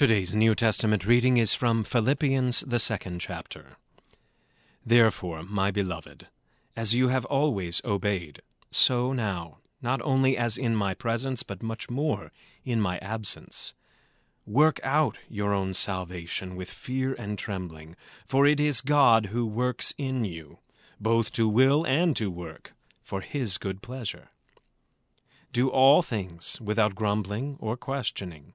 Today's New Testament reading is from Philippians, the second chapter. Therefore, my beloved, as you have always obeyed, so now, not only as in my presence, but much more in my absence, work out your own salvation with fear and trembling, for it is God who works in you, both to will and to work, for his good pleasure. Do all things without grumbling or questioning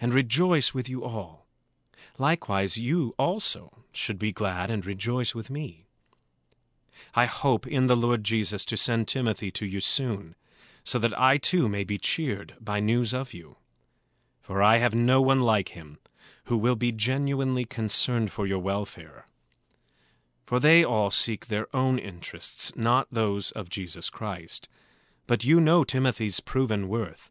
and rejoice with you all. Likewise, you also should be glad and rejoice with me. I hope in the Lord Jesus to send Timothy to you soon, so that I too may be cheered by news of you. For I have no one like him, who will be genuinely concerned for your welfare. For they all seek their own interests, not those of Jesus Christ. But you know Timothy's proven worth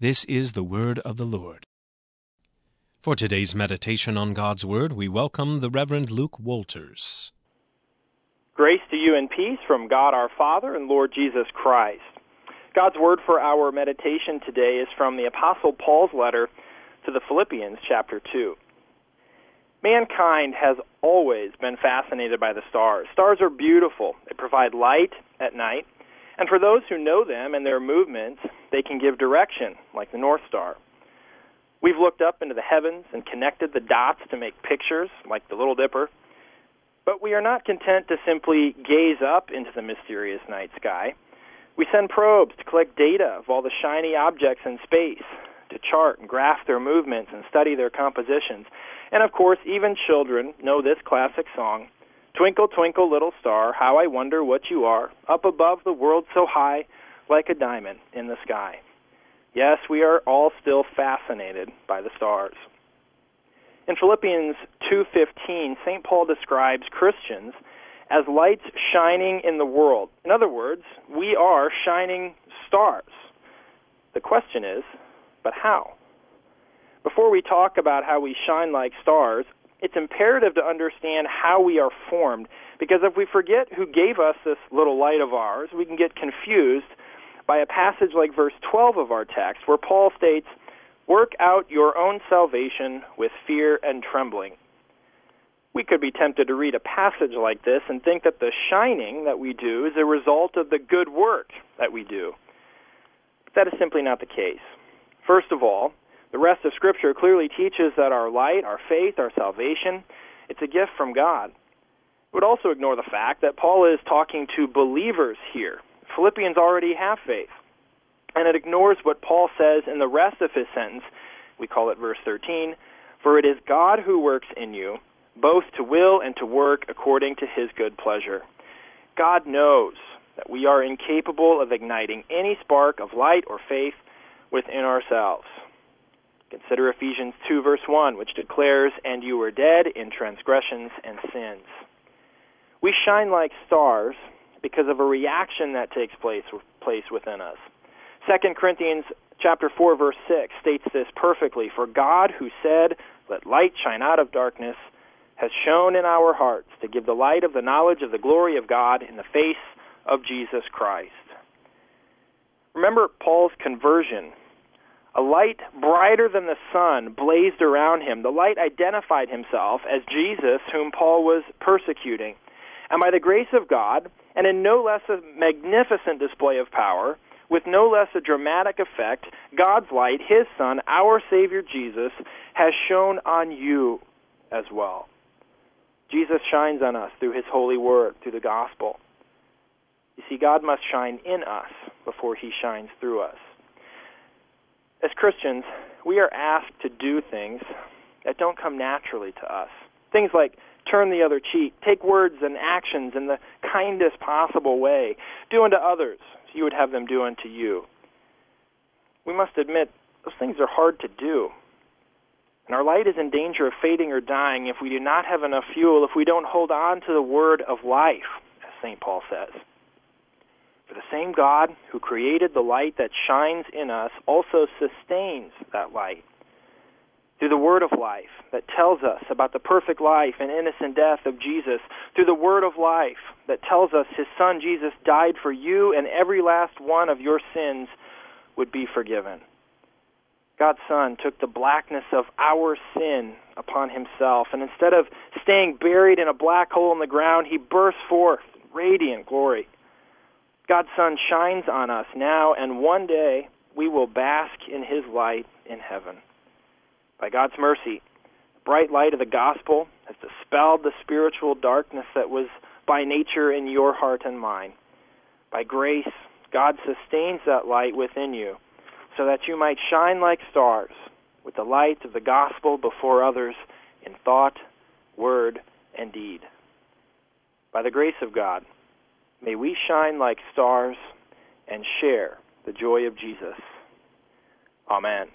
This is the word of the Lord. For today's meditation on God's Word, we welcome the Reverend Luke Walters. Grace to you and peace from God our Father and Lord Jesus Christ. God's Word for our meditation today is from the Apostle Paul's letter to the Philippians, chapter 2. Mankind has always been fascinated by the stars. Stars are beautiful, they provide light at night and for those who know them and their movements, they can give direction, like the North Star. We've looked up into the heavens and connected the dots to make pictures, like the Little Dipper. But we are not content to simply gaze up into the mysterious night sky. We send probes to collect data of all the shiny objects in space, to chart and graph their movements and study their compositions. And of course, even children know this classic song Twinkle, twinkle, little star, how I wonder what you are, up above the world so high, like a diamond in the sky. Yes, we are all still fascinated by the stars. In Philippians 2:15, St. Paul describes Christians as lights shining in the world. In other words, we are shining stars. The question is, but how? Before we talk about how we shine like stars, it's imperative to understand how we are formed because if we forget who gave us this little light of ours, we can get confused by a passage like verse 12 of our text where Paul states, Work out your own salvation with fear and trembling. We could be tempted to read a passage like this and think that the shining that we do is a result of the good work that we do. But that is simply not the case. First of all, the rest of Scripture clearly teaches that our light, our faith, our salvation, it's a gift from God. It would also ignore the fact that Paul is talking to believers here. Philippians already have faith. And it ignores what Paul says in the rest of his sentence. We call it verse 13 For it is God who works in you, both to will and to work according to his good pleasure. God knows that we are incapable of igniting any spark of light or faith within ourselves. Consider Ephesians 2, verse 1, which declares, And you were dead in transgressions and sins. We shine like stars because of a reaction that takes place, place within us. 2 Corinthians chapter 4 verse 6 states this perfectly, for God who said, "Let light shine out of darkness," has shone in our hearts to give the light of the knowledge of the glory of God in the face of Jesus Christ. Remember Paul's conversion. Light brighter than the sun blazed around him. The light identified himself as Jesus, whom Paul was persecuting. And by the grace of God, and in no less a magnificent display of power, with no less a dramatic effect, God's light, His Son, our Savior Jesus, has shone on you as well. Jesus shines on us through His holy word, through the gospel. You see, God must shine in us before He shines through us. As Christians, we are asked to do things that don't come naturally to us. Things like turn the other cheek, take words and actions in the kindest possible way, do unto others as you would have them do unto you. We must admit those things are hard to do. And our light is in danger of fading or dying if we do not have enough fuel, if we don't hold on to the word of life, as St. Paul says. The same God who created the light that shines in us also sustains that light through the word of life that tells us about the perfect life and innocent death of Jesus, through the word of life that tells us his son Jesus died for you and every last one of your sins would be forgiven. God's Son took the blackness of our sin upon himself, and instead of staying buried in a black hole in the ground, he burst forth radiant glory. God's sun shines on us now, and one day we will bask in his light in heaven. By God's mercy, the bright light of the gospel has dispelled the spiritual darkness that was by nature in your heart and mine. By grace, God sustains that light within you so that you might shine like stars with the light of the gospel before others in thought, word, and deed. By the grace of God, May we shine like stars and share the joy of Jesus. Amen.